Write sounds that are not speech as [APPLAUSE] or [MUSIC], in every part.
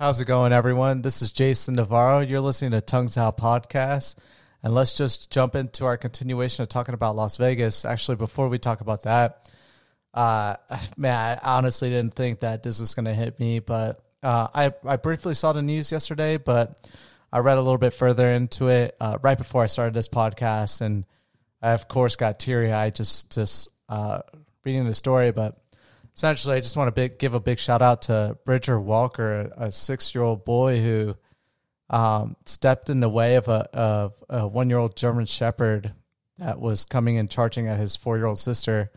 How's it going, everyone? This is Jason Navarro. You're listening to Tongues Out Podcast. And let's just jump into our continuation of talking about Las Vegas. Actually, before we talk about that, uh, [LAUGHS] man, I honestly didn't think that this was going to hit me, but uh, I, I briefly saw the news yesterday, but I read a little bit further into it uh, right before I started this podcast. And I, of course, got teary eyed just, just uh, reading the story. But essentially, I just want to big, give a big shout out to Bridger Walker, a six year old boy who um, stepped in the way of a, of a one year old German Shepherd that was coming and charging at his four year old sister.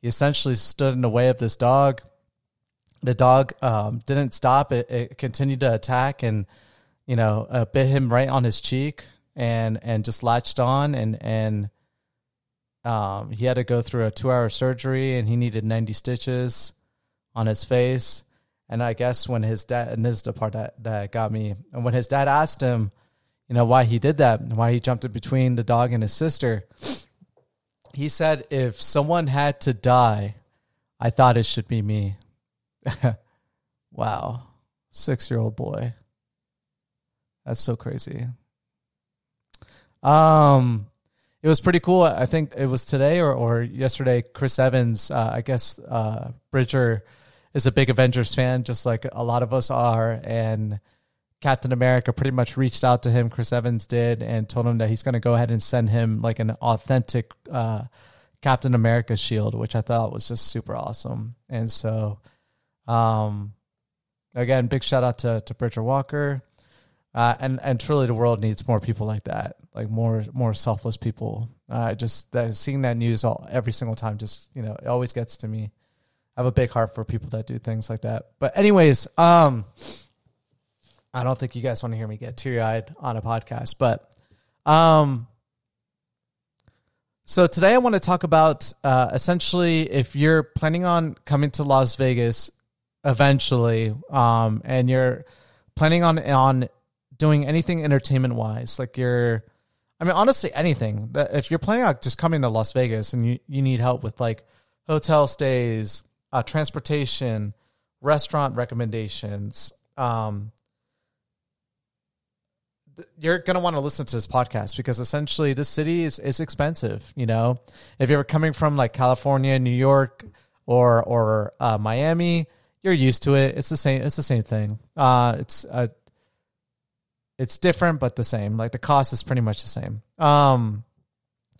He essentially stood in the way of this dog. The dog um, didn't stop; it, it, continued to attack and you know uh, bit him right on his cheek and and just latched on and and um, he had to go through a two hour surgery and he needed 90 stitches on his face. And I guess when his dad, and this is the part that, that got me, and when his dad asked him, you know, why he did that, and why he jumped in between the dog and his sister, he said, if someone had to die, I thought it should be me. [LAUGHS] wow. Six year old boy. That's so crazy. Um, it was pretty cool. I think it was today or, or yesterday. Chris Evans, uh, I guess uh, Bridger is a big Avengers fan, just like a lot of us are. And Captain America pretty much reached out to him. Chris Evans did and told him that he's going to go ahead and send him like an authentic uh, Captain America shield, which I thought was just super awesome. And so, um, again, big shout out to to Bridger Walker. Uh, and and truly, the world needs more people like that, like more more selfless people. Uh, just that, seeing that news all every single time, just you know, it always gets to me. I have a big heart for people that do things like that. But anyways, um, I don't think you guys want to hear me get teary eyed on a podcast, but um, so today I want to talk about uh, essentially if you're planning on coming to Las Vegas eventually, um, and you're planning on on doing anything entertainment wise, like you're, I mean, honestly, anything. If you're planning on just coming to Las Vegas and you, you need help with like hotel stays, uh, transportation, restaurant recommendations, um, you're going to want to listen to this podcast because essentially this city is, is expensive. You know, if you're coming from like California, New York, or or uh, Miami, you're used to it. It's the same. It's the same thing. Uh, it's a it's different but the same. Like the cost is pretty much the same. Um,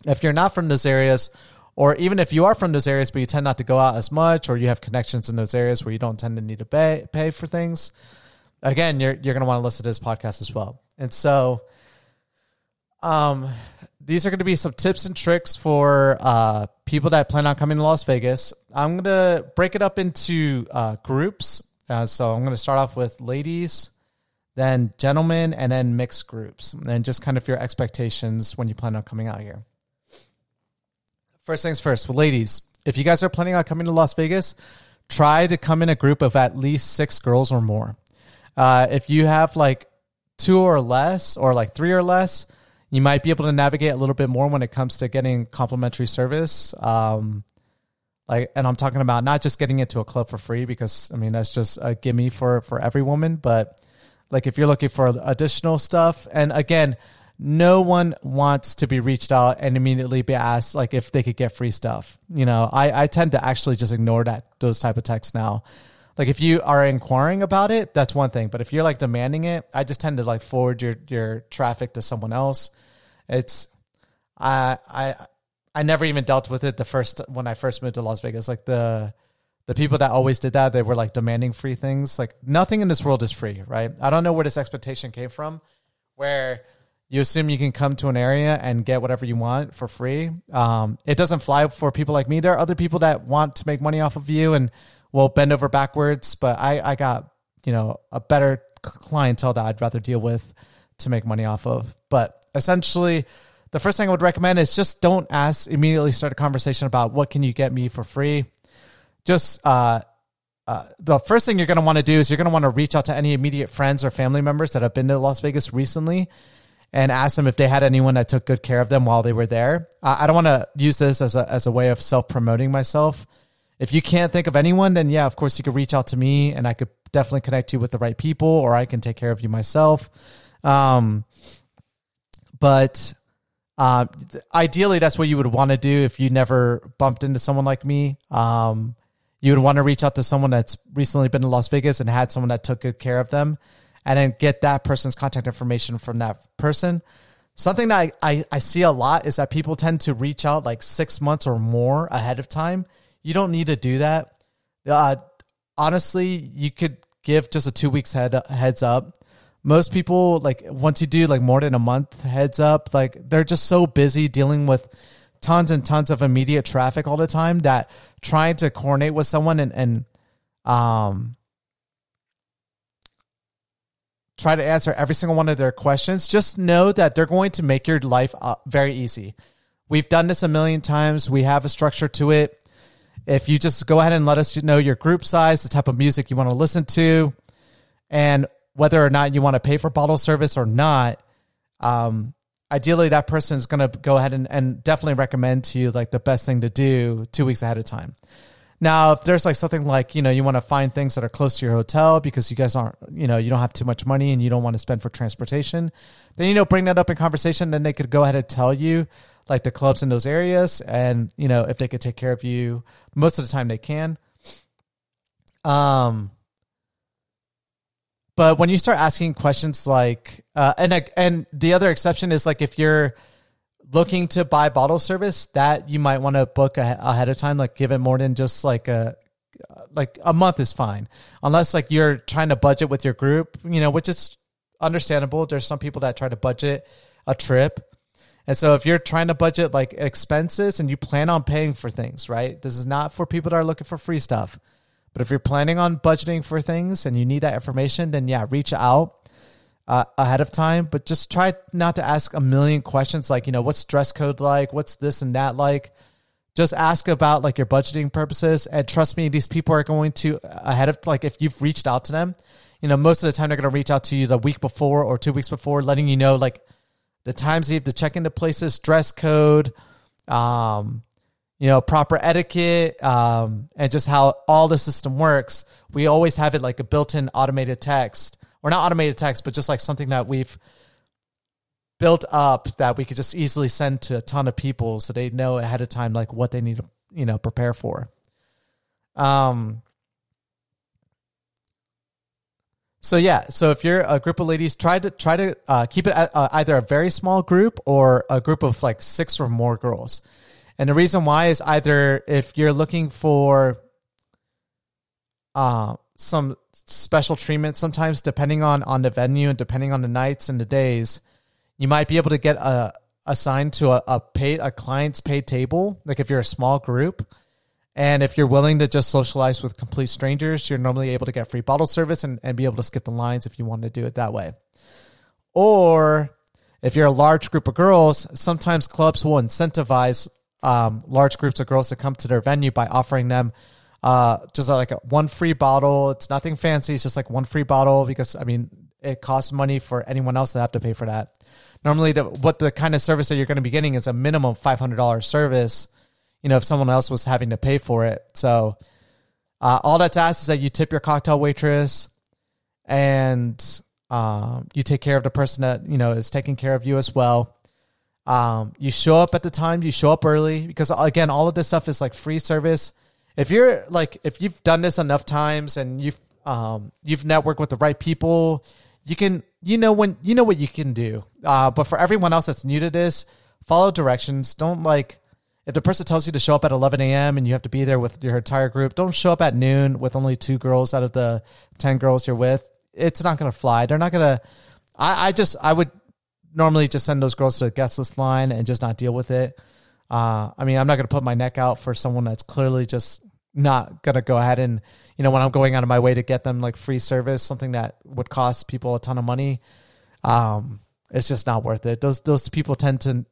if you're not from those areas, or even if you are from those areas but you tend not to go out as much, or you have connections in those areas where you don't tend to need to pay pay for things, again, you're you're gonna want to listen to this podcast as well. And so, um, these are going to be some tips and tricks for uh, people that plan on coming to Las Vegas. I'm going to break it up into uh, groups. Uh, so I'm going to start off with ladies, then gentlemen, and then mixed groups, and just kind of your expectations when you plan on coming out here. First things first, well, ladies, if you guys are planning on coming to Las Vegas, try to come in a group of at least six girls or more. Uh, if you have like two or less, or like three or less, you might be able to navigate a little bit more when it comes to getting complimentary service. Um, like, and I'm talking about not just getting into a club for free because I mean that's just a gimme for for every woman, but like if you're looking for additional stuff, and again, no one wants to be reached out and immediately be asked like if they could get free stuff. You know, I, I tend to actually just ignore that those type of texts now. Like if you are inquiring about it, that's one thing. But if you're like demanding it, I just tend to like forward your your traffic to someone else. It's I I I never even dealt with it the first when I first moved to Las Vegas. Like the the people that always did that, they were like demanding free things. Like nothing in this world is free, right? I don't know where this expectation came from, where you assume you can come to an area and get whatever you want for free. Um, it doesn't fly for people like me. There are other people that want to make money off of you and will bend over backwards, but I, I got, you know, a better clientele that I'd rather deal with to make money off of. But essentially, the first thing I would recommend is just don't ask immediately start a conversation about what can you get me for free just uh, uh, the first thing you're going to want to do is you're going to want to reach out to any immediate friends or family members that have been to Las Vegas recently and ask them if they had anyone that took good care of them while they were there. Uh, I don't want to use this as a, as a way of self promoting myself. If you can't think of anyone, then yeah, of course you could reach out to me and I could definitely connect you with the right people, or I can take care of you myself. Um, but uh, ideally, that's what you would want to do if you never bumped into someone like me. Um, you would want to reach out to someone that's recently been to Las Vegas and had someone that took good care of them, and then get that person's contact information from that person. Something that I, I, I see a lot is that people tend to reach out like six months or more ahead of time. You don't need to do that. Uh, honestly, you could give just a two weeks head heads up most people like once you do like more than a month heads up like they're just so busy dealing with tons and tons of immediate traffic all the time that trying to coordinate with someone and, and um try to answer every single one of their questions. Just know that they're going to make your life uh, very easy. We've done this a million times. We have a structure to it. If you just go ahead and let us know your group size the type of music you want to listen to and whether or not you want to pay for bottle service or not, um, ideally that person is going to go ahead and, and definitely recommend to you like the best thing to do two weeks ahead of time. Now, if there's like something like, you know, you want to find things that are close to your hotel because you guys aren't, you know, you don't have too much money and you don't want to spend for transportation, then, you know, bring that up in conversation. Then they could go ahead and tell you like the clubs in those areas and, you know, if they could take care of you. Most of the time they can. Um, but when you start asking questions like, uh, and and the other exception is like if you're looking to buy bottle service, that you might want to book ahead of time. Like give it more than just like a like a month is fine, unless like you're trying to budget with your group, you know, which is understandable. There's some people that try to budget a trip. And so if you're trying to budget like expenses and you plan on paying for things, right? This is not for people that are looking for free stuff. But if you're planning on budgeting for things and you need that information, then yeah, reach out uh, ahead of time. But just try not to ask a million questions like, you know, what's dress code like? What's this and that like? Just ask about like your budgeting purposes. And trust me, these people are going to ahead of like if you've reached out to them, you know, most of the time they're going to reach out to you the week before or two weeks before, letting you know like the times you have to check into places, dress code, um, you know, proper etiquette, um, and just how all the system works, we always have it like a built-in automated text, or not automated text, but just like something that we've built up that we could just easily send to a ton of people, so they know ahead of time like what they need to, you know, prepare for. Um. So yeah, so if you're a group of ladies, try to try to uh, keep it uh, either a very small group or a group of like six or more girls and the reason why is either if you're looking for uh, some special treatment, sometimes depending on, on the venue and depending on the nights and the days, you might be able to get a, assigned to a, a paid a client's paid table. Like if you're a small group, and if you're willing to just socialize with complete strangers, you're normally able to get free bottle service and, and be able to skip the lines if you want to do it that way. Or if you're a large group of girls, sometimes clubs will incentivize um, large groups of girls to come to their venue by offering them uh, just like a, one free bottle. It's nothing fancy. It's just like one free bottle because I mean it costs money for anyone else to have to pay for that. Normally, the, what the kind of service that you're going to be getting is a minimum five hundred dollars service. You know, if someone else was having to pay for it, so uh, all that's asked is that you tip your cocktail waitress and um, you take care of the person that you know is taking care of you as well. Um, you show up at the time, you show up early because again, all of this stuff is like free service. If you're like, if you've done this enough times and you've, um, you've networked with the right people, you can, you know, when you know what you can do. Uh, but for everyone else that's new to this, follow directions. Don't like, if the person tells you to show up at 11 a.m. and you have to be there with your entire group, don't show up at noon with only two girls out of the 10 girls you're with. It's not to fly. They're not to, I, I just, I would normally just send those girls to the guest list line and just not deal with it. Uh, I mean, I'm not going to put my neck out for someone that's clearly just not going to go ahead and, you know, when I'm going out of my way to get them like free service, something that would cost people a ton of money, um, it's just not worth it. Those those people tend to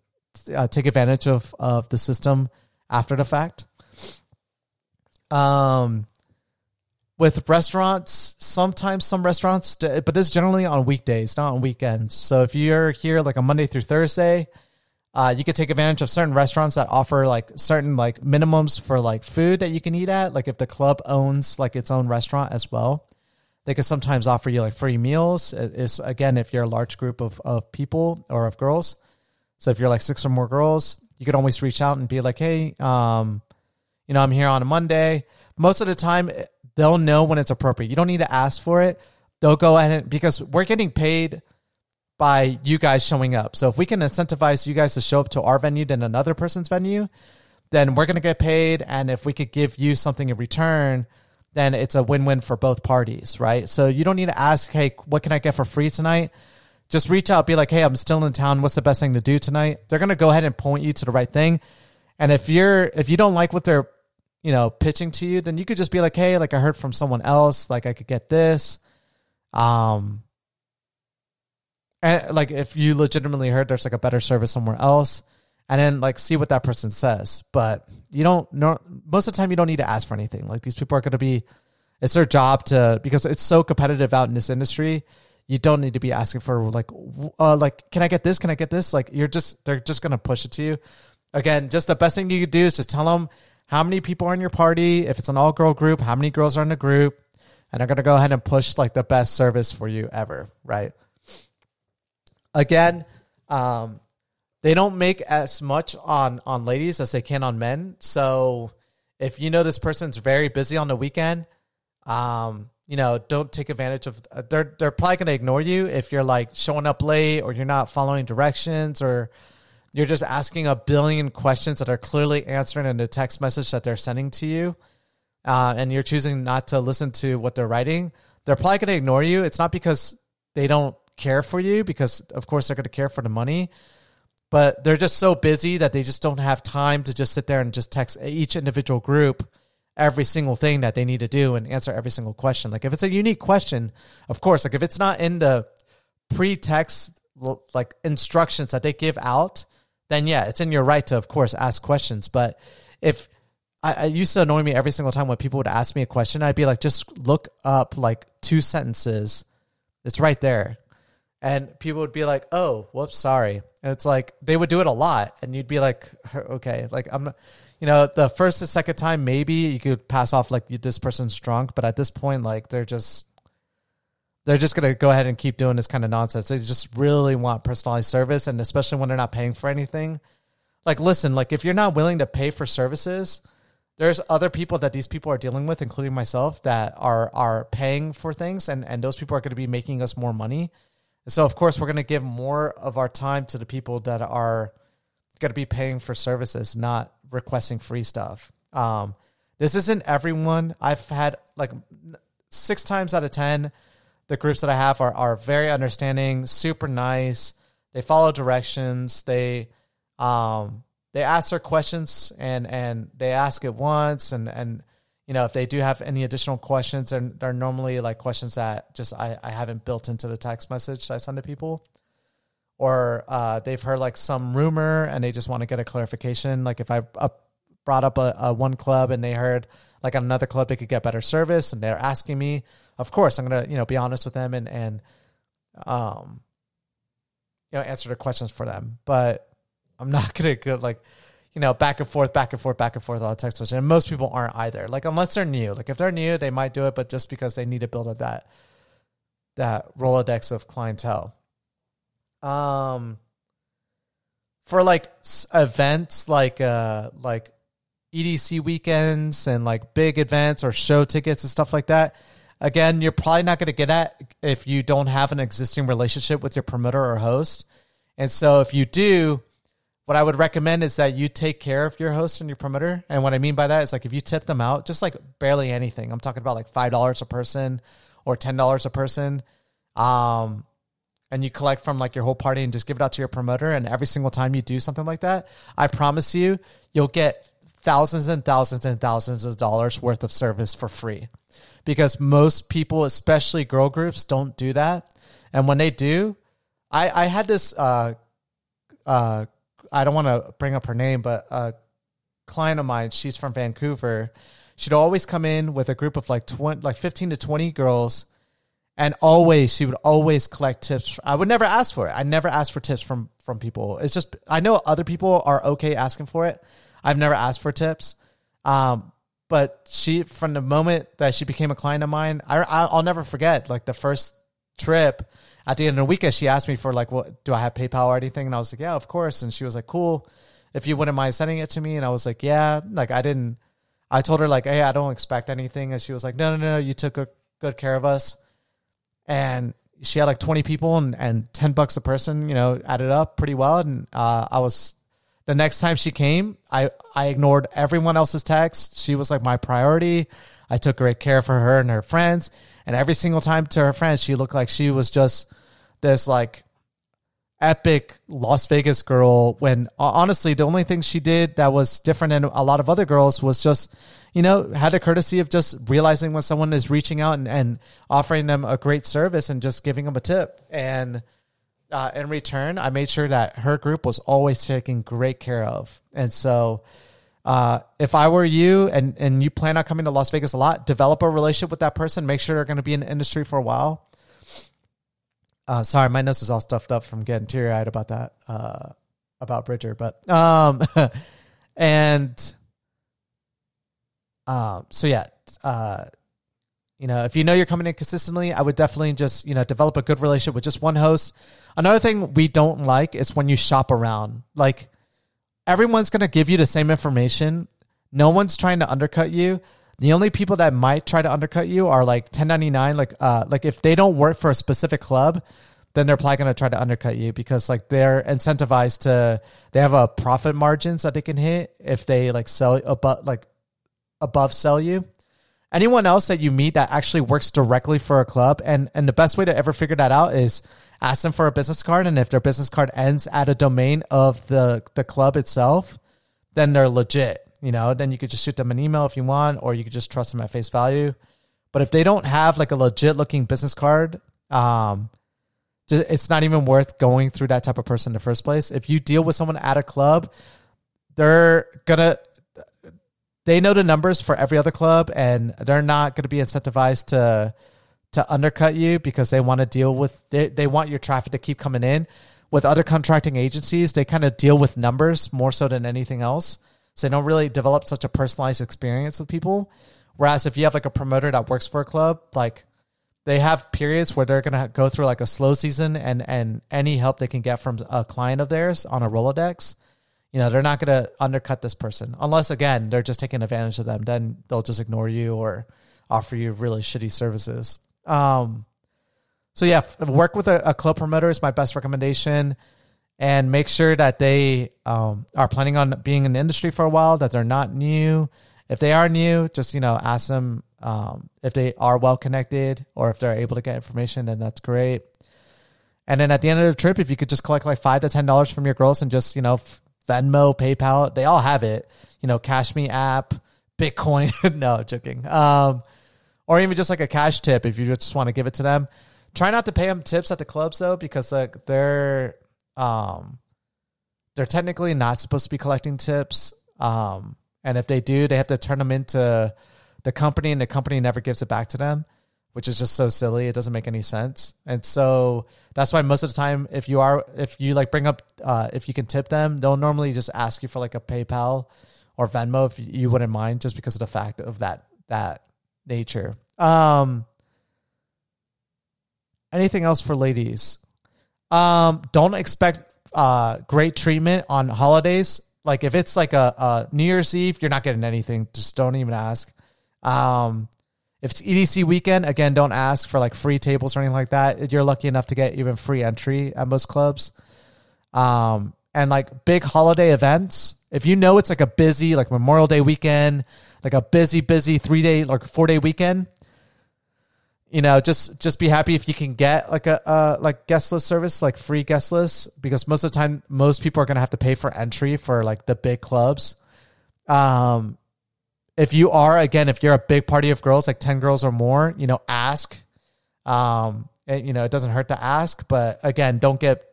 uh, take advantage of of the system after the fact. Um, with restaurants, sometimes some restaurants, but this is generally on weekdays, not on weekends. So if you're here like a Monday through Thursday, uh, you could take advantage of certain restaurants that offer like certain like minimums for like food that you can eat at. Like if the club owns like its own restaurant as well, They can sometimes offer you like free meals. Is again if you're a large group of of people or of girls. So if you're like six or more girls, you can always reach out and be like, hey, um, you know, I'm here on a Monday. Most of the time, they'll know when it's appropriate. You don't need to ask for it. They'll go ahead and because we're getting paid by you guys showing up. So if we can incentivize you guys to show up to our venue than another person's venue, then we're going to get paid. And if we could give you something in return, then it's a win win for both parties, right? So you don't need to ask, hey, what can I get for free tonight? Just reach out, be like, hey, I'm still in town. What's the best thing to do tonight? They're going to go ahead and point you to the right thing. And if you're, if you don't like what they're, you know, pitching to you, then you could just be like, hey, like I heard from someone else, like I could get this. Um, and like if you legitimately heard there's like a better service somewhere else and then like see what that person says. But you don't know most of the time you don't need to ask for anything. Like these people are going to be it's their job to because it's so competitive out in this industry you don't need to be asking for like uh like can i get this? Can i get this? Like you're just they're just going to push it to you. Again just the best thing you could do is just tell them how many people are in your party if it's an all girl group how many girls are in the group and they're going to go ahead and push like the best service for you ever right again, um, they don't make as much on on ladies as they can on men. So if you know this person's very busy on the weekend, um, you know, don't take advantage of. Uh, they're they're probably gonna ignore you if you're like showing up late or you're not following directions or you're just asking a billion questions that are clearly answered in the text message that they're sending to you, uh, and you're choosing not to listen to what they're writing. They're probably gonna ignore you. It's not because they don't care for you because of course they're going to care for the money. But they're just so busy that they just don't have time to just sit there and just text each individual group every single thing that they need to do and answer every single question. Like if it's a unique question of course like if it's not in the pre-text like instructions that they give out then yeah it's in your right to of course ask questions. But if I, I used to annoy me every single time when people would ask me a question i'd be like just look up like two sentences. It's right there and people would be like, "Oh, whoops, sorry." And it's like they would do it a lot, and you'd be like, "Okay, like I'm not." You know, the first and second time, maybe you could pass off like this person's drunk, but at this point, like they're just they're just gonna go ahead and keep doing this kind of nonsense. They just really want personalized service, and especially when they're not paying for anything. Like, listen, like if you're not willing to pay for services, there's other people that these people are dealing with, including myself, that are are paying for things, and and those people are going to be making us more money so, of course, we're going to give more of our time to the people that are going to be paying for services, not requesting free stuff. Um, this isn't everyone. I've had like six times out of 10, the groups that I have are, are very understanding, super nice. They follow directions. They, um, they ask their questions and, and they ask it once and, and you know, if they do have any additional questions, and they're normally like questions that just I, I haven't built into the text message that I send to people. Or uh, they've heard like some rumor and they just want to get a clarification. Like if I uh, brought up a, a one club and they heard like another club they could get better service and they're asking me, of course I'm gonna you know be honest with them and and um you know answer their questions for them. But I'm not [LAUGHS] gonna go like you know, back and forth, back and forth, back and forth on text message. And most people aren't either. Like unless they're new. Like if they're new, they might do it, but just because they need to build up that that Rolodex of clientele. Um for like events like uh like EDC weekends and like big events or show tickets and stuff like that. Again, you're probably not going to get at if you don't have an existing relationship with your promoter or host. And so if you do, what I would recommend is that you take care of your host and your promoter. And what I mean by that is like if you tip them out, just like barely anything. I'm talking about like five dollars a person or ten dollars a person. Um, and you collect from like your whole party and just give it out to your promoter. And every single time you do something like that, I promise you, you'll get thousands and thousands and thousands of dollars worth of service for free. Because most people, especially girl groups, don't do that. And when they do, I, I had this uh, uh, I don't want to bring up her name, but a client of mine, she's from Vancouver. She'd always come in with a group of like 20, like 15 to 20 girls. And always, she would always collect tips. I would never ask for it. I never asked for tips from, from people. It's just, I know other people are okay asking for it. I've never asked for tips. Um, but she from the moment that she became a client of mine, I I'll never forget. Like the first trip at the end of the weekend, she asked me for like, what do I have PayPal or anything? And I was like, yeah, of course. And she was like, cool. If you wouldn't mind sending it to me, and I was like, yeah. Like I didn't. I told her like, hey, I don't expect anything, and she was like, no, no, no, you took good, good care of us. And she had like 20 people and, and 10 bucks a person, you know, added up pretty well. And uh, I was, the next time she came, I, I ignored everyone else's text. She was like my priority. I took great care for her and her friends. And every single time to her friends, she looked like she was just this like epic Las Vegas girl. When honestly, the only thing she did that was different than a lot of other girls was just you know, had the courtesy of just realizing when someone is reaching out and, and offering them a great service and just giving them a tip. And uh, in return, I made sure that her group was always taken great care of. And so, uh, if I were you and, and you plan on coming to Las Vegas a lot, develop a relationship with that person. Make sure they're going to be in the industry for a while. Uh, sorry, my nose is all stuffed up from getting teary eyed about that, uh, about Bridger. But, um, [LAUGHS] and um, so yeah, uh, you know, if you know you're coming in consistently, I would definitely just, you know, develop a good relationship with just one host. Another thing we don't like is when you shop around. Like everyone's going to give you the same information. No one's trying to undercut you. The only people that might try to undercut you are like 1099 like uh like if they don't work for a specific club, then they're probably going to try to undercut you because like they're incentivized to they have a profit margins that they can hit if they like sell above like above sell you. Anyone else that you meet that actually works directly for a club, and and the best way to ever figure that out is ask them for a business card, and if their business card ends at a domain of the the club itself, then they're legit. You know, then you could just shoot them an email if you want, or you could just trust them at face value. But if they don't have like a legit looking business card, um, it's not even worth going through that type of person in the first place. If you deal with someone at a club, they're gonna they know the numbers for every other club and they're not to be incentivized to to undercut you because they want to deal with they, they want your traffic to keep coming in with other contracting agencies they kind of deal with numbers more so than anything else so they don't really develop such a personalized experience with people whereas if you have like a promoter that works for a club like they have periods where they're going to go through like a slow season and and any help they can get from a client of theirs on a rolodex you know, they're not going to undercut this person unless, again, they're just taking advantage of them. Then they'll just ignore you or offer you really shitty services. Um, so yeah, work with a, a club promoter is my best recommendation, and make sure that they um, are planning on being in the industry for a while. That they're not new. If they are new, just you know, ask them um, if they are well connected or if they're able to get information. Then that's great. And then at the end of the trip, if you could just collect like five to ten dollars from your girls and just you know Venmo, PayPal, they all have it. You know, Cash Me app, Bitcoin. [LAUGHS] no, joking. Um, or even just like a cash tip if you just want to give it to them. Try not to pay them tips at the clubs though, because like they're um they're technically not supposed to be collecting tips. Um, and if they do, they have to turn them into the company, and the company never gives it back to them which is just so silly. It doesn't make any sense. And so that's why most of the time, if you are, if you like bring up, uh, if you can tip them, they'll normally just ask you for like a PayPal or Venmo if you wouldn't mind, just because of the fact of that, that nature. Um, anything else for ladies? Um, don't expect, uh, great treatment on holidays. Like if it's like a, a New Year's Eve, you're not getting anything. Just don't even ask. Um, if it's EDC weekend, again, don't ask for like free tables or anything like that. You're lucky enough to get even free entry at most clubs. Um, and like big holiday events, if you know it's like a busy, like Memorial Day weekend, like a busy, busy three day, like four day weekend, you know, just just be happy if you can get like a uh, like guest list service, like free guest list, because most of the time, most people are gonna have to pay for entry for like the big clubs. Um, if you are again, if you're a big party of girls, like ten girls or more, you know, ask. Um, it, you know, it doesn't hurt to ask, but again, don't get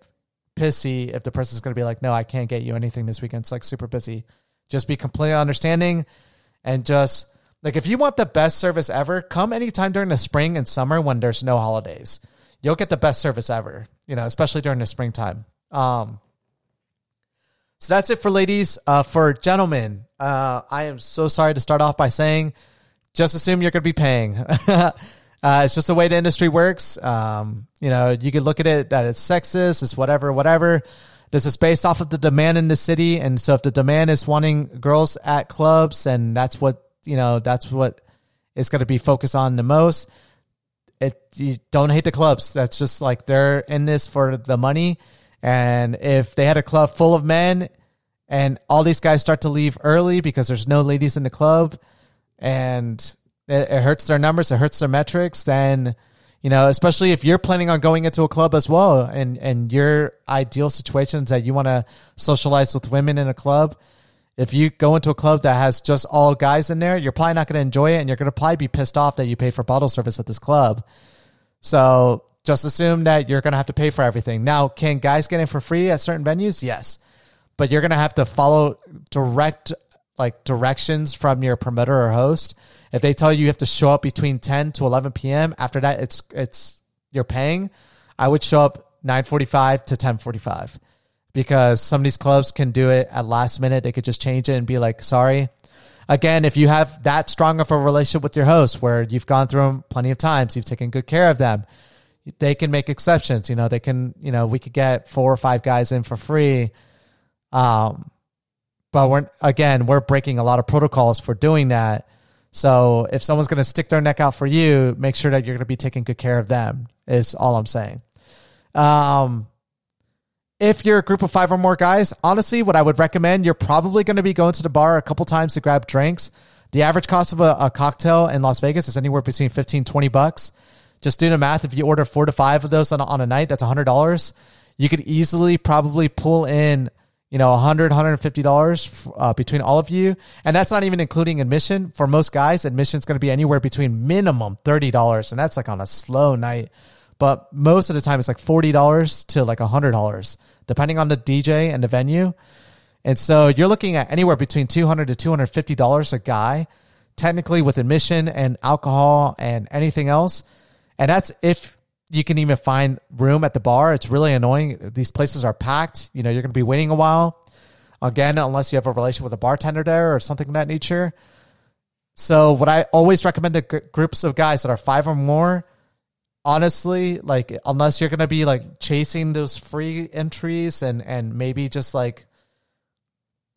pissy if the person's going to be like, "No, I can't get you anything this weekend. It's like super busy." Just be completely understanding, and just like if you want the best service ever, come anytime during the spring and summer when there's no holidays. You'll get the best service ever. You know, especially during the springtime. Um, So that's it for ladies. Uh, for gentlemen, uh, I am so sorry to start off by saying, just assume you're going to be paying. [LAUGHS] uh, it's just the way the industry works. Um, you know, you could look at it that it's sexist, it's whatever, whatever. This is based off of the demand in the city, and so if the demand is wanting girls at clubs, and that's what you know, that's what is going to be focused on the most. It you don't hate the clubs. That's just like they're in this for the money and if they had a club full of men and all these guys start to leave early because there's no ladies in the club and it, it hurts their numbers, it hurts their metrics, then you know, especially if you're planning on going into a club as well and and your ideal situations that you want to socialize with women in a club, if you go into a club that has just all guys in there, you're probably not going to enjoy it and you're going to probably be pissed off that you paid for bottle service at this club. So just assume that you're going to have to pay for everything. Now, can guys get in for free at certain venues? Yes. But you're going to have to follow direct like directions from your promoter or host. If they tell you you have to show up between 10 to 11 p.m., after that it's it's you're paying. I would show up 9:45 to 10:45 because some of these clubs can do it at last minute. They could just change it and be like, "Sorry." Again, if you have that strong of a relationship with your host where you've gone through them plenty of times, you've taken good care of them, they can make exceptions. You know, they can, you know, we could get four or five guys in for free. Um, but we're again, we're breaking a lot of protocols for doing that. So if someone's going to stick their neck out for you, make sure that you're going to be taking good care of them. Is all I'm saying. Um, if you're a group of five or more guys, honestly, what I would recommend, you're probably going to be going to the bar a couple times to grab drinks. The average cost of a, a cocktail in Las Vegas is anywhere between 15, 20 bucks. Just do the math. If you order four to five of those on a, on a night, that's hundred dollars. You could easily probably pull in, you know, 100 $150 uh, between all of you. And that's not even including admission. For most guys, admission is going to be anywhere between minimum $30. And that's like on a slow night. But most of the time, it's like $40 to like $100, depending on the DJ and the venue. And so you're looking at anywhere between 200 to $250 a guy, technically with admission and alcohol and anything else. And that's if you can even find room at the bar. It's really annoying. These places are packed. You know, you're going to be waiting a while. Again, unless you have a relation with a bartender there or something of that nature. So, what I always recommend to g- groups of guys that are five or more, honestly, like unless you're going to be like chasing those free entries and and maybe just like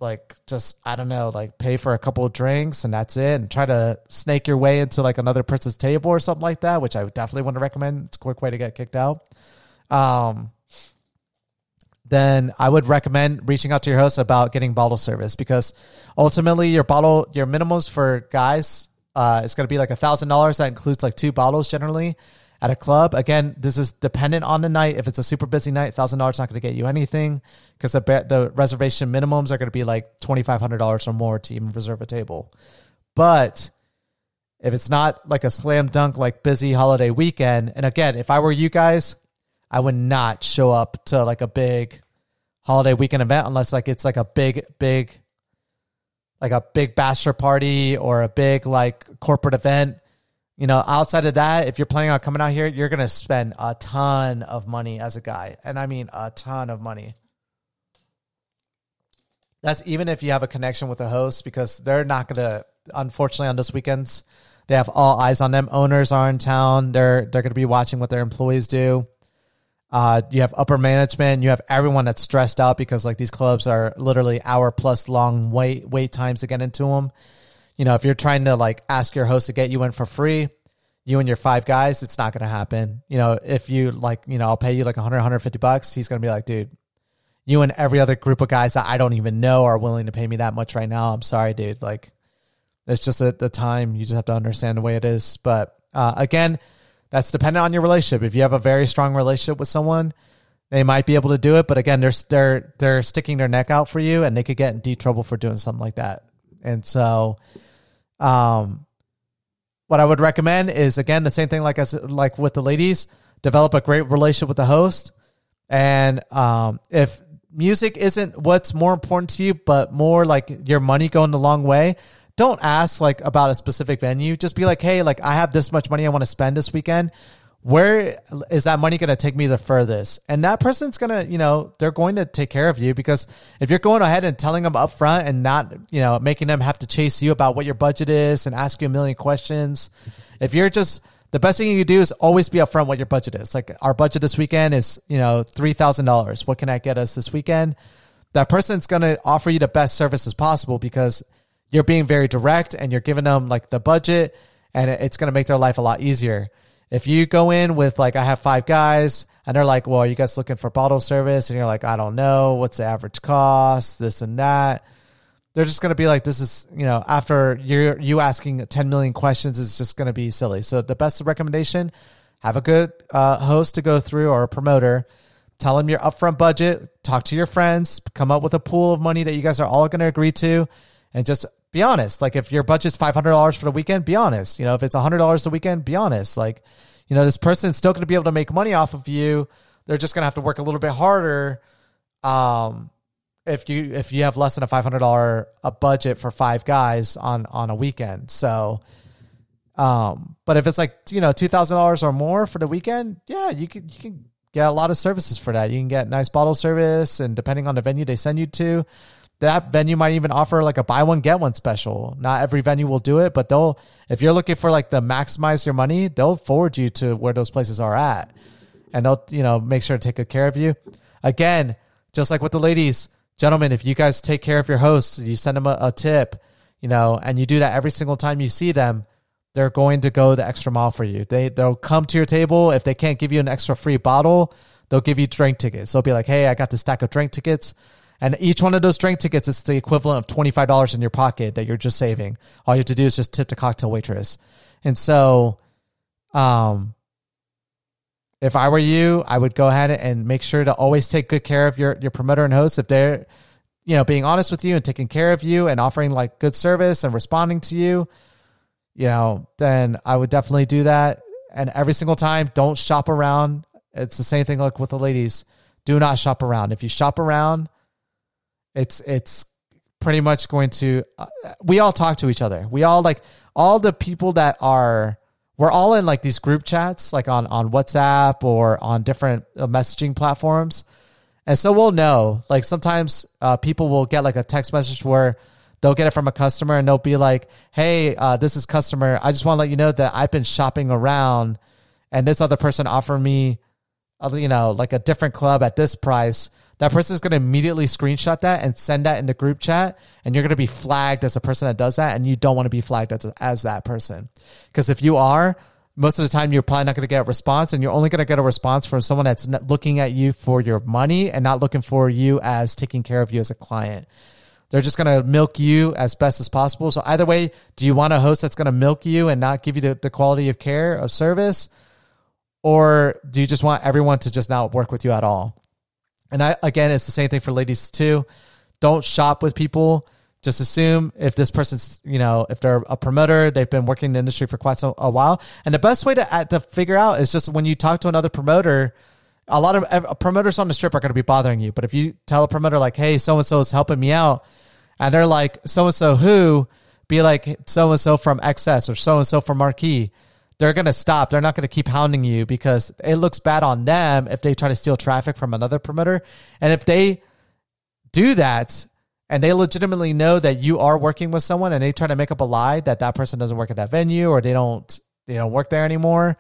like just I don't know, like pay for a couple of drinks and that's it, and try to snake your way into like another person's table or something like that, which I would definitely want to recommend. It's a quick way to get kicked out. Um, then I would recommend reaching out to your host about getting bottle service because ultimately your bottle your minimums for guys uh, is going to be like a thousand dollars. That includes like two bottles generally at a club. Again, this is dependent on the night. If it's a super busy night, thousand dollars not going to get you anything because the the reservation minimums are going to be like twenty five hundred dollars or more to even reserve a table. But if it's not like a slam dunk like busy holiday weekend, and again, if I were you guys, I would not show up to like a big holiday weekend event unless like it's like a big big like a big bachelor party or a big like corporate event you know, outside of that, if you're planning on coming out here, you're going to spend a ton of money as a guy. And I mean a ton of money. That's even if you have a connection with a host because they're not going to, unfortunately, on those weekends, they have all eyes on them. Owners are in town. They're, they're going to be watching what their employees do. Uh, you have upper management. You have everyone that's stressed out because like these clubs are literally hour plus long wait wait times to get into them you know, if you're trying to like ask your host to get you in for free, you and your five guys, it's not going to happen. You know, if you like, you know, I'll pay you like 100, 150 bucks, he's going to be like, dude, you and every other group of guys that I don't even know are willing to pay me that much right now. I'm sorry, dude. Like, it's just at the time. You just have to understand the way it is. But uh, again, that's dependent on your relationship. If you have a very strong relationship with someone, they might be able to do it. But again, they're they're they're sticking their neck out for you, and they could get in deep trouble for doing something like that. And so, um, what I would recommend is again the same thing like as like with the ladies, develop a great relationship with the host, and um, if music isn't what's more important to you, but more like your money going the long way, don't ask like about a specific venue. Just be like, hey, like I have this much money I want to spend this weekend. Where is that money going to take me the furthest? And that person's going to, you know, they're going to take care of you because if you're going ahead and telling them up front and not, you know, making them have to chase you about what your budget is and ask you a million questions, if you're just, the best thing you can do is always be upfront what your budget is. Like our budget this weekend is, you know, $3,000. What can I get us this weekend? That person's going to offer you the best services possible because you're being very direct and you're giving them like the budget and it's going to make their life a lot easier. If you go in with like, I have five guys and they're like, well, are you guys looking for bottle service? And you're like, I don't know. What's the average cost? This and that. They're just going to be like, this is, you know, after you're you asking 10 million questions is just going to be silly. So the best recommendation, have a good uh, host to go through or a promoter. Tell them your upfront budget. Talk to your friends. Come up with a pool of money that you guys are all going to agree to, and just be honest. Like if your budget's five hundred dollars for the weekend, be honest. You know, if it's hundred dollars a weekend, be honest. Like, you know, this person's still going to be able to make money off of you. They're just going to have to work a little bit harder. Um, if you if you have less than a five hundred dollar a budget for five guys on on a weekend, so. Um, but if it's like you know two thousand dollars or more for the weekend, yeah, you can you can get a lot of services for that. You can get nice bottle service, and depending on the venue they send you to, that venue might even offer like a buy one get one special. Not every venue will do it, but they'll if you're looking for like the maximize your money, they'll forward you to where those places are at, and they'll you know make sure to take good care of you. Again, just like with the ladies, gentlemen, if you guys take care of your hosts, you send them a, a tip, you know, and you do that every single time you see them, they're going to go the extra mile for you. They they'll come to your table if they can't give you an extra free bottle, they'll give you drink tickets. They'll be like, "Hey, I got this stack of drink tickets." And each one of those drink tickets is the equivalent of $25 in your pocket that you're just saving. All you have to do is just tip the cocktail waitress. And so, um, if I were you, I would go ahead and make sure to always take good care of your, your promoter and host. If they're, you know, being honest with you and taking care of you and offering like good service and responding to you, you know, then I would definitely do that. And every single time, don't shop around. It's the same thing like with the ladies. Do not shop around. If you shop around, it's it's pretty much going to. Uh, we all talk to each other. We all like all the people that are. We're all in like these group chats, like on on WhatsApp or on different uh, messaging platforms, and so we'll know. Like sometimes uh, people will get like a text message where they'll get it from a customer and they'll be like, "Hey, uh, this is customer. I just want to let you know that I've been shopping around, and this other person offered me, uh, you know, like a different club at this price." That person is going to immediately screenshot that and send that in the group chat and you're going to be flagged as a person that does that and you don't want to be flagged as, as that person. Because if you are most of the time you're probably not going to get a response and you're only going to get a response from someone that's looking at you for your money and not looking for you as taking care of you as a client. They're just going to milk you as best as possible. So either way do you want a host that's going to milk you and not give you the, the quality of care of service or do you just want everyone to just not work with you at all and I again, it's the same thing for ladies too. Don't shop with people. Just assume if this person's, you know, if they're a promoter, they've been working in the industry for quite a, while. And the best way to uh, to figure out is just when you talk to another promoter. A lot of promoters on the strip are going to be bothering you, but if you tell a promoter like, "Hey, so and so is helping me out," and they're like, "So and so who?" Be like, "So and so from XS or so and so from Marquee." They're going to stop. They're not going to keep hounding you because it looks bad on them if they try to steal traffic from another promoter. And if they do that and they legitimately know that you are working with someone and they try to make up a lie that that person doesn't work at that venue or they don't they don't work there anymore,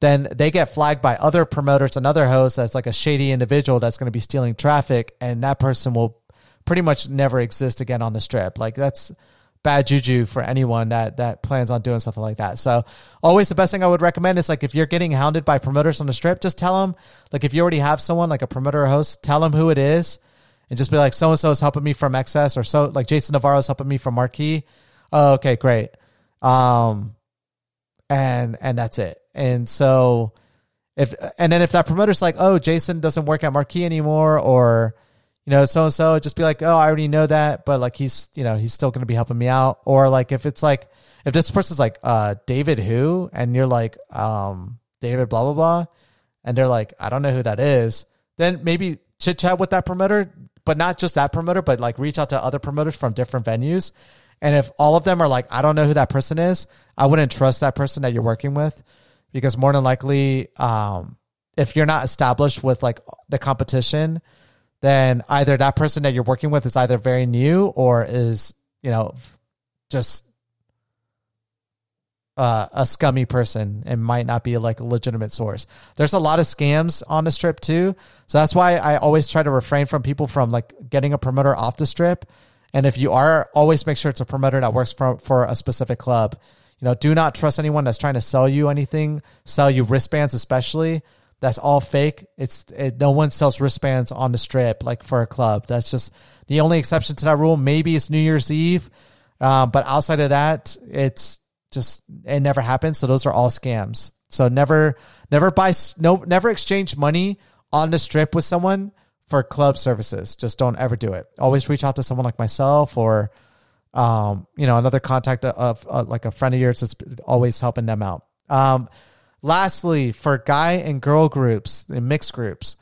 then they get flagged by other promoters and other hosts as like a shady individual that's going to be stealing traffic and that person will pretty much never exist again on the strip. Like that's bad juju for anyone that that plans on doing something like that. So always the best thing I would recommend is like if you're getting hounded by promoters on the strip, just tell them like if you already have someone like a promoter or host, tell them who it is and just be like so and so is helping me from XS or so like Jason Navarro is helping me from Marquee. Oh, okay, great. Um and and that's it. And so if and then if that promoter's like, "Oh, Jason doesn't work at Marquee anymore," or you know, so and so, just be like, oh, I already know that, but like he's, you know, he's still going to be helping me out. Or like if it's like, if this person's like, uh, David who, and you're like, um, David blah, blah, blah, and they're like, I don't know who that is, then maybe chit chat with that promoter, but not just that promoter, but like reach out to other promoters from different venues. And if all of them are like, I don't know who that person is, I wouldn't trust that person that you're working with because more than likely, um, if you're not established with like the competition, then either that person that you're working with is either very new or is you know just uh, a scummy person and might not be like a legitimate source. There's a lot of scams on the strip too, so that's why I always try to refrain from people from like getting a promoter off the strip. And if you are, always make sure it's a promoter that works for for a specific club. You know, do not trust anyone that's trying to sell you anything, sell you wristbands, especially. That's all fake. It's it, no one sells wristbands on the strip like for a club. That's just the only exception to that rule. Maybe it's New Year's Eve, um, but outside of that, it's just it never happens. So those are all scams. So never never buy no never exchange money on the strip with someone for club services. Just don't ever do it. Always reach out to someone like myself or um, you know, another contact of, uh, like a friend of yours that's always helping them out. Um, lastly, for guy and girl groups and mixed groups,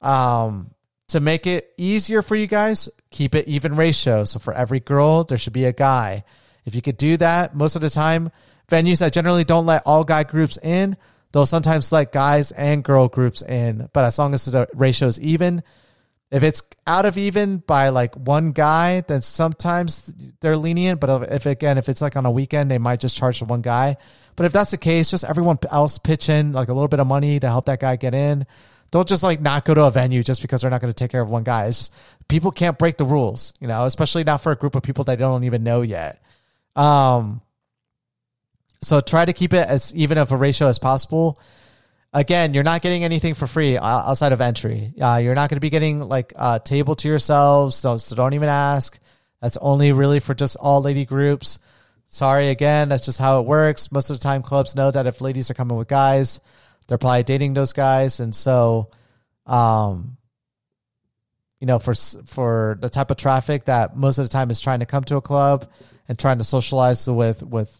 um, to make it easier for you guys, keep it even ratio. So for every girl, there should be a guy. If you could do that, most of the time, venues that generally don't let all guy groups in, they'll sometimes let guys and girl groups in. But as long as the ratio is even, if it's out of even by like one guy, then sometimes they're lenient. But if again, if it's like on a weekend, they might just charge the one guy. But if that's the case, just everyone else pitch in like a little bit of money to help that guy get in. Don't just like not go to a venue just because they're not going to take care of one guy. It's just people can't break the rules, you know, especially not for a group of people that don't even know yet. Um, so try to keep it as even of a ratio as possible. Again, you're not getting anything for free outside of entry. Uh, you're not going to be getting like a table to yourselves, so, so don't even ask. That's only really for just all lady groups. Sorry again, that's just how it works. Most of the time, clubs know that if ladies are coming with guys, they're probably dating those guys, and so, um, you know, for for the type of traffic that most of the time is trying to come to a club and trying to socialize with with,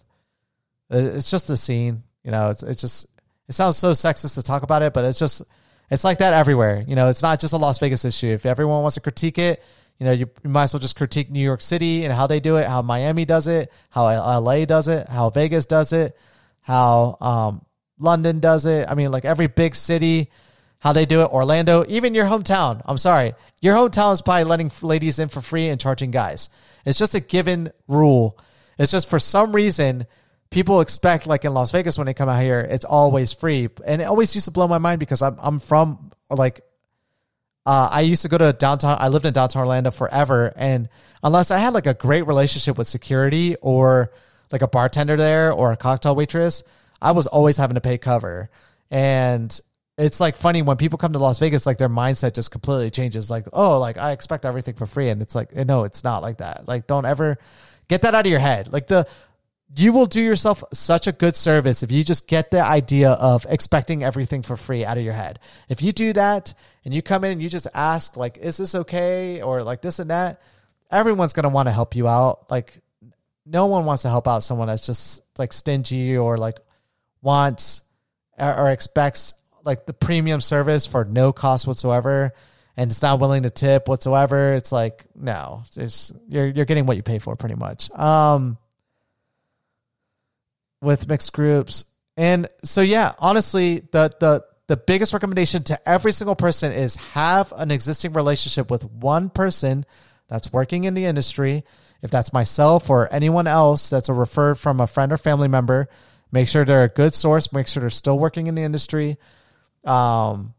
it's just the scene. You know, it's it's just it sounds so sexist to talk about it, but it's just it's like that everywhere. You know, it's not just a Las Vegas issue. If everyone wants to critique it, you know, you, you might as well just critique New York City and how they do it, how Miami does it, how LA does it, how Vegas does it, how um, London does it. I mean, like every big city, how they do it. Orlando, even your hometown. I'm sorry, your hometown is probably letting ladies in for free and charging guys. It's just a given rule. It's just for some reason people expect like in Las Vegas when they come out here, it's always free, and it always used to blow my mind because I'm I'm from like uh, I used to go to downtown. I lived in downtown Orlando forever, and unless I had like a great relationship with security or like a bartender there or a cocktail waitress, I was always having to pay cover. And it's like funny when people come to Las Vegas, like their mindset just completely changes. Like, oh, like I expect everything for free, and it's like, no, it's not like that. Like, don't ever get that out of your head. Like the you will do yourself such a good service if you just get the idea of expecting everything for free out of your head. If you do that and you come in and you just ask, like, is this okay? Or like this and that, everyone's going to want to help you out. Like, no one wants to help out someone that's just like stingy or like wants or expects like the premium service for no cost whatsoever and it's not willing to tip whatsoever. It's like, no, it's, you're, you're getting what you pay for pretty much. Um, with mixed groups. And so yeah, honestly, the the the biggest recommendation to every single person is have an existing relationship with one person that's working in the industry. If that's myself or anyone else that's a referred from a friend or family member, make sure they're a good source, make sure they're still working in the industry. Um,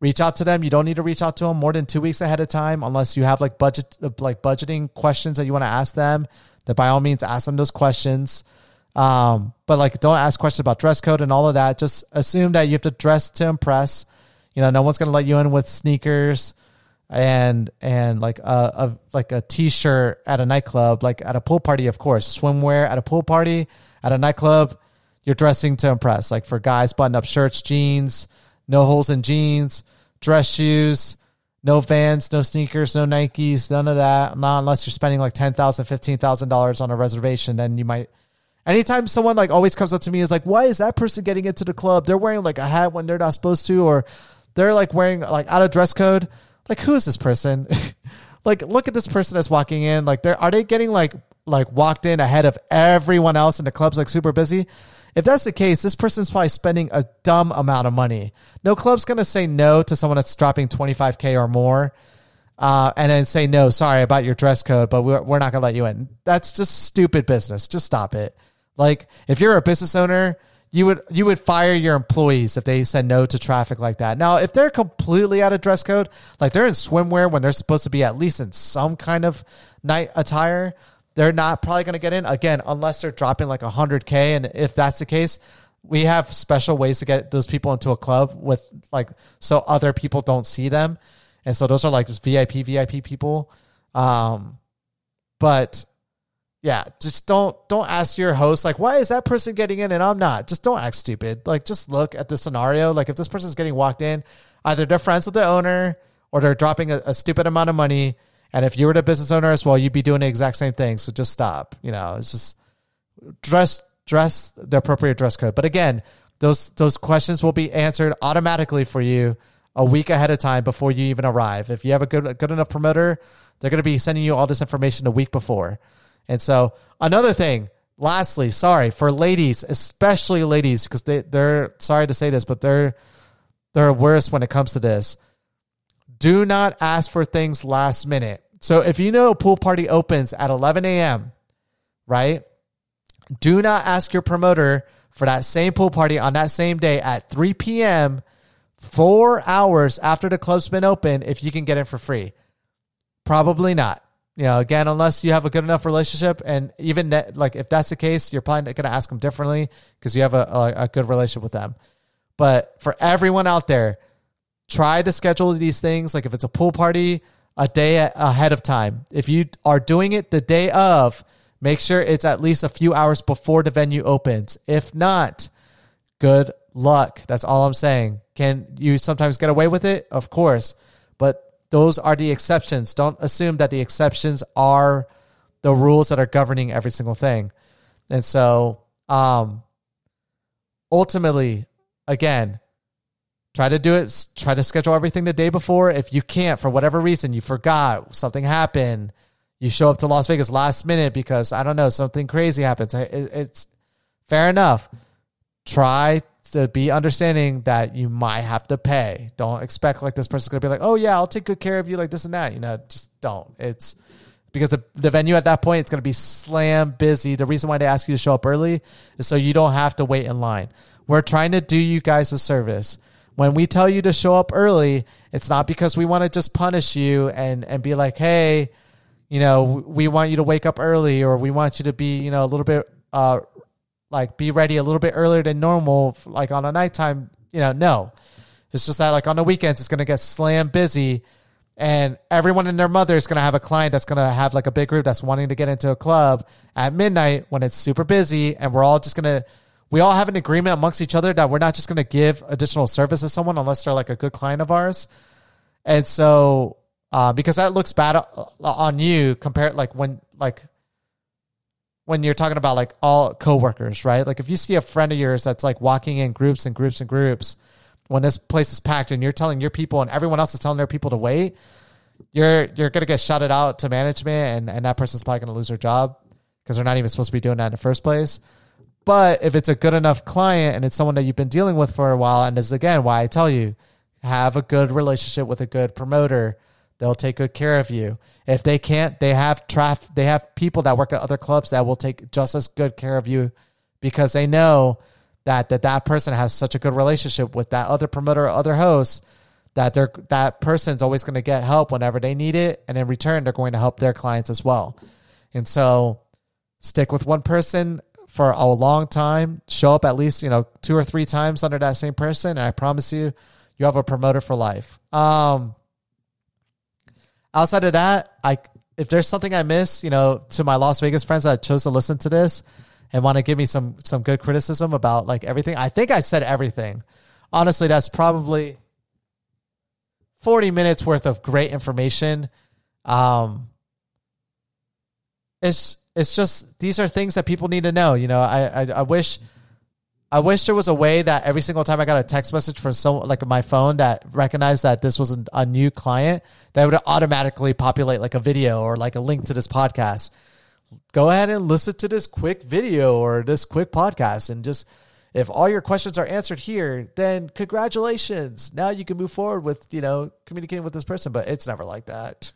reach out to them. You don't need to reach out to them more than two weeks ahead of time, unless you have like budget, like budgeting questions that you want to ask them. That by all means, ask them those questions. Um, but like, don't ask questions about dress code and all of that. Just assume that you have to dress to impress. You know, no one's gonna let you in with sneakers and and like a, a like a t-shirt at a nightclub, like at a pool party, of course. Swimwear at a pool party, at a nightclub, you're dressing to impress. Like for guys, button up shirts, jeans, no holes in jeans, dress shoes, no Vans, no sneakers, no Nikes, none of that. Not unless you're spending like ten thousand, fifteen thousand dollars on a reservation, then you might anytime someone like always comes up to me is like, why is that person getting into the club? They're wearing like a hat when they're not supposed to, or they're like wearing like out of dress code. Like, who is this person? [LAUGHS] like, look at this person that's walking in. Like, they're are they getting like like walked in ahead of everyone else and the club's like super busy? If that's the case, this person's probably spending a dumb amount of money. No club's to say no to someone that's dropping 25K or more uh, and then say, no, sorry about your dress code, but we're, we're not to let you in. That's just stupid business. Just stop it. Like, if you're a business owner, you would you would fire your employees if they said no to traffic like that. Now, if they're completely out of dress code, like they're in swimwear when they're supposed to be at least in some kind of night attire, they're not probably going to get in again unless they're dropping like 100k and if that's the case, we have special ways to get those people into a club with like so other people don't see them. And so those are like VIP VIP people. Um but yeah, just don't don't ask your host like why is that person getting in and I'm not. Just don't act stupid. Like just look at the scenario. Like if this person's getting walked in, either they're friends with the owner or they're dropping a, a stupid amount of money. And if you were the business owner as well, you'd be doing the exact same thing. So just stop. You know, it's just dress dress the appropriate dress code. But again, those those questions will be answered automatically for you a week ahead of time before you even arrive. If you have a good a good enough promoter, they're going to be sending you all this information a week before. And so another thing, lastly, sorry for ladies, especially ladies, because they they're sorry to say this, but they're they're worse when it comes to this. Do not ask for things last minute. So if you know a pool party opens at 11 a.m., right? Do not ask your promoter for that same pool party on that same day at 3 p.m., four hours after the club's been open, if you can get in for free. Probably not you know, again, unless you have a good enough relationship, and even that, like if that's the case, you're probably going to ask them differently because you have a, a, a good relationship with them. But for everyone out there, try to schedule these things. Like if it's a pool party, a day ahead of time. If you are doing it the day of, make sure it's at least a few hours before the venue opens. If not, good luck. That's all I'm saying. Can you sometimes get away with it? Of course. But those are the exceptions. Don't assume that the exceptions are the rules that are governing every single thing. And so, um, ultimately, again, try to do it. Try to schedule everything the day before. If you can't, for whatever reason, you forgot something happened, you show up to Las Vegas last minute because I don't know something crazy happens. It's fair enough. Try to be understanding that you might have to pay. Don't expect like this person's gonna be like, oh yeah, I'll take good care of you, like this and that. You know, just don't. It's because the, the venue at that point it's gonna be slam busy. The reason why they ask you to show up early is so you don't have to wait in line. We're trying to do you guys a service. When we tell you to show up early, it's not because we want to just punish you and and be like, hey, you know, we want you to wake up early or we want you to be, you know, a little bit uh, like be ready a little bit earlier than normal, like on a nighttime, you know, no. It's just that like on the weekends, it's going to get slam busy and everyone and their mother is going to have a client that's going to have like a big group that's wanting to get into a club at midnight when it's super busy. And we're all just going to, we all have an agreement amongst each other that we're not just going to give additional service to someone unless they're like a good client of ours. And so, uh, because that looks bad on you compared like when, like, when you're talking about like all coworkers, right? Like if you see a friend of yours that's like walking in groups and groups and groups when this place is packed and you're telling your people and everyone else is telling their people to wait, you're you're gonna get shouted out to management and, and that person's probably gonna lose their job because they're not even supposed to be doing that in the first place. But if it's a good enough client and it's someone that you've been dealing with for a while, and is again why I tell you, have a good relationship with a good promoter They'll take good care of you. If they can't, they have traf- they have people that work at other clubs that will take just as good care of you because they know that that, that person has such a good relationship with that other promoter or other host that they're that person's always going to get help whenever they need it and in return they're going to help their clients as well. And so stick with one person for a long time, show up at least, you know, two or three times under that same person and I promise you you have a promoter for life. Um outside of that, I if there's something I miss, you know, to my Las Vegas friends that chose to listen to this and want to give me some some good criticism about like everything, I think I said everything. Honestly, that's probably 40 minutes worth of great information. Um it's it's just these are things that people need to know. You know, I I, I wish I wish there was a way that every single time I got a text message from someone like my phone that recognized that this was a, new client, that would automatically populate like a video or like a link to this podcast. go ahead and listen to this quick video or this quick podcast and just if all your questions are answered here, then congratulations. Now you can move forward with, you know, communicating with this person, but it's never like that.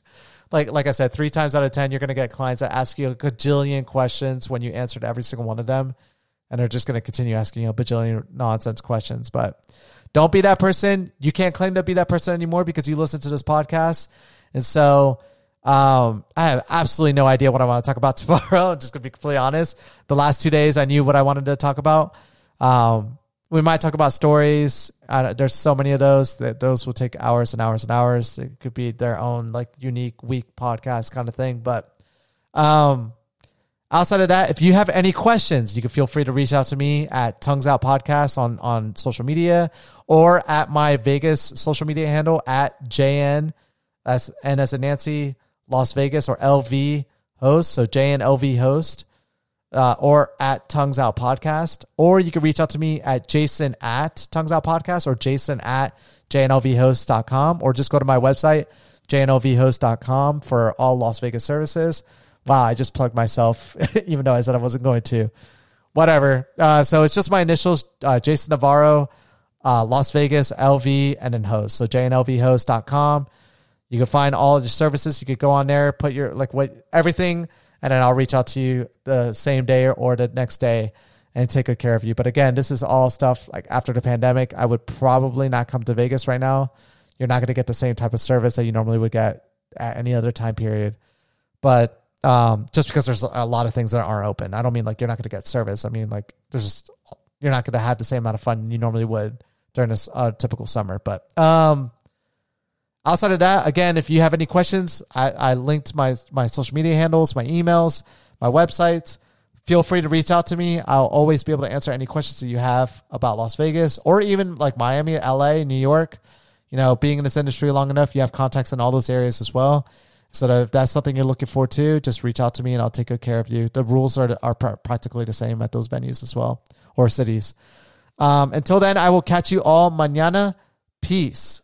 Like like I said, 3 times out of 10 you're going to get clients that ask you a gajillion questions when you answered every single one of them and they're just going to continue asking you a bajillion nonsense questions, but don't be that person. You can't claim to be that person anymore because you listen to this podcast. And so um, I have absolutely no idea what I want to talk about [LAUGHS] tomorrow. I'm just gonna be completely honest. The last two days, I knew what I wanted to talk about. Um, we might talk about stories. There's so many of those that those will take hours and hours and hours. It could be their own like unique week podcast kind of thing. But um, outside of that, if you have any questions, you can feel free to reach out to me at Tongues Out Podcast on on social media or at my Vegas social media handle at JN as and as a Nancy Las Vegas or LV host. So JN LV host uh, or at Tongues Out Podcast, or you can reach out to me at Jason at Tongues Out Podcast or Jason at JNLVhost.com, or just go to my website, JNLVhost.com for all Las Vegas services. Wow, I just plugged myself, [LAUGHS] even though I said I wasn't going to. Whatever. Uh, so it's just my initials, uh, Jason Navarro, uh, Las Vegas, LV, and then host. So JNLVhost.com. You can find all of your services. You could go on there, put your, like, what, everything and then I'll reach out to you the same day or the next day and take good care of you. But again, this is all stuff like after the pandemic. I would probably not come to Vegas right now. You're not going to get the same type of service that you normally would get at any other time period. But um, just because there's a lot of things that aren't open, I don't mean like you're not going to get service. I mean like there's just you're not going to have the same amount of fun you normally would during a typical summer. But um, outside of that, again, if you have any questions, I, I linked my my social media handles, my emails, my websites. Feel free to reach out to me. I'll always be able to answer any questions that you have about Las Vegas or even like Miami, LA, New York. You know, being in this industry long enough, you have contacts in all those areas as well. So if that's something you're looking for too, just reach out to me and I'll take good care of you. The rules are are practically the same at those venues as well or cities. Um, until then, I will catch you all mañana. Peace.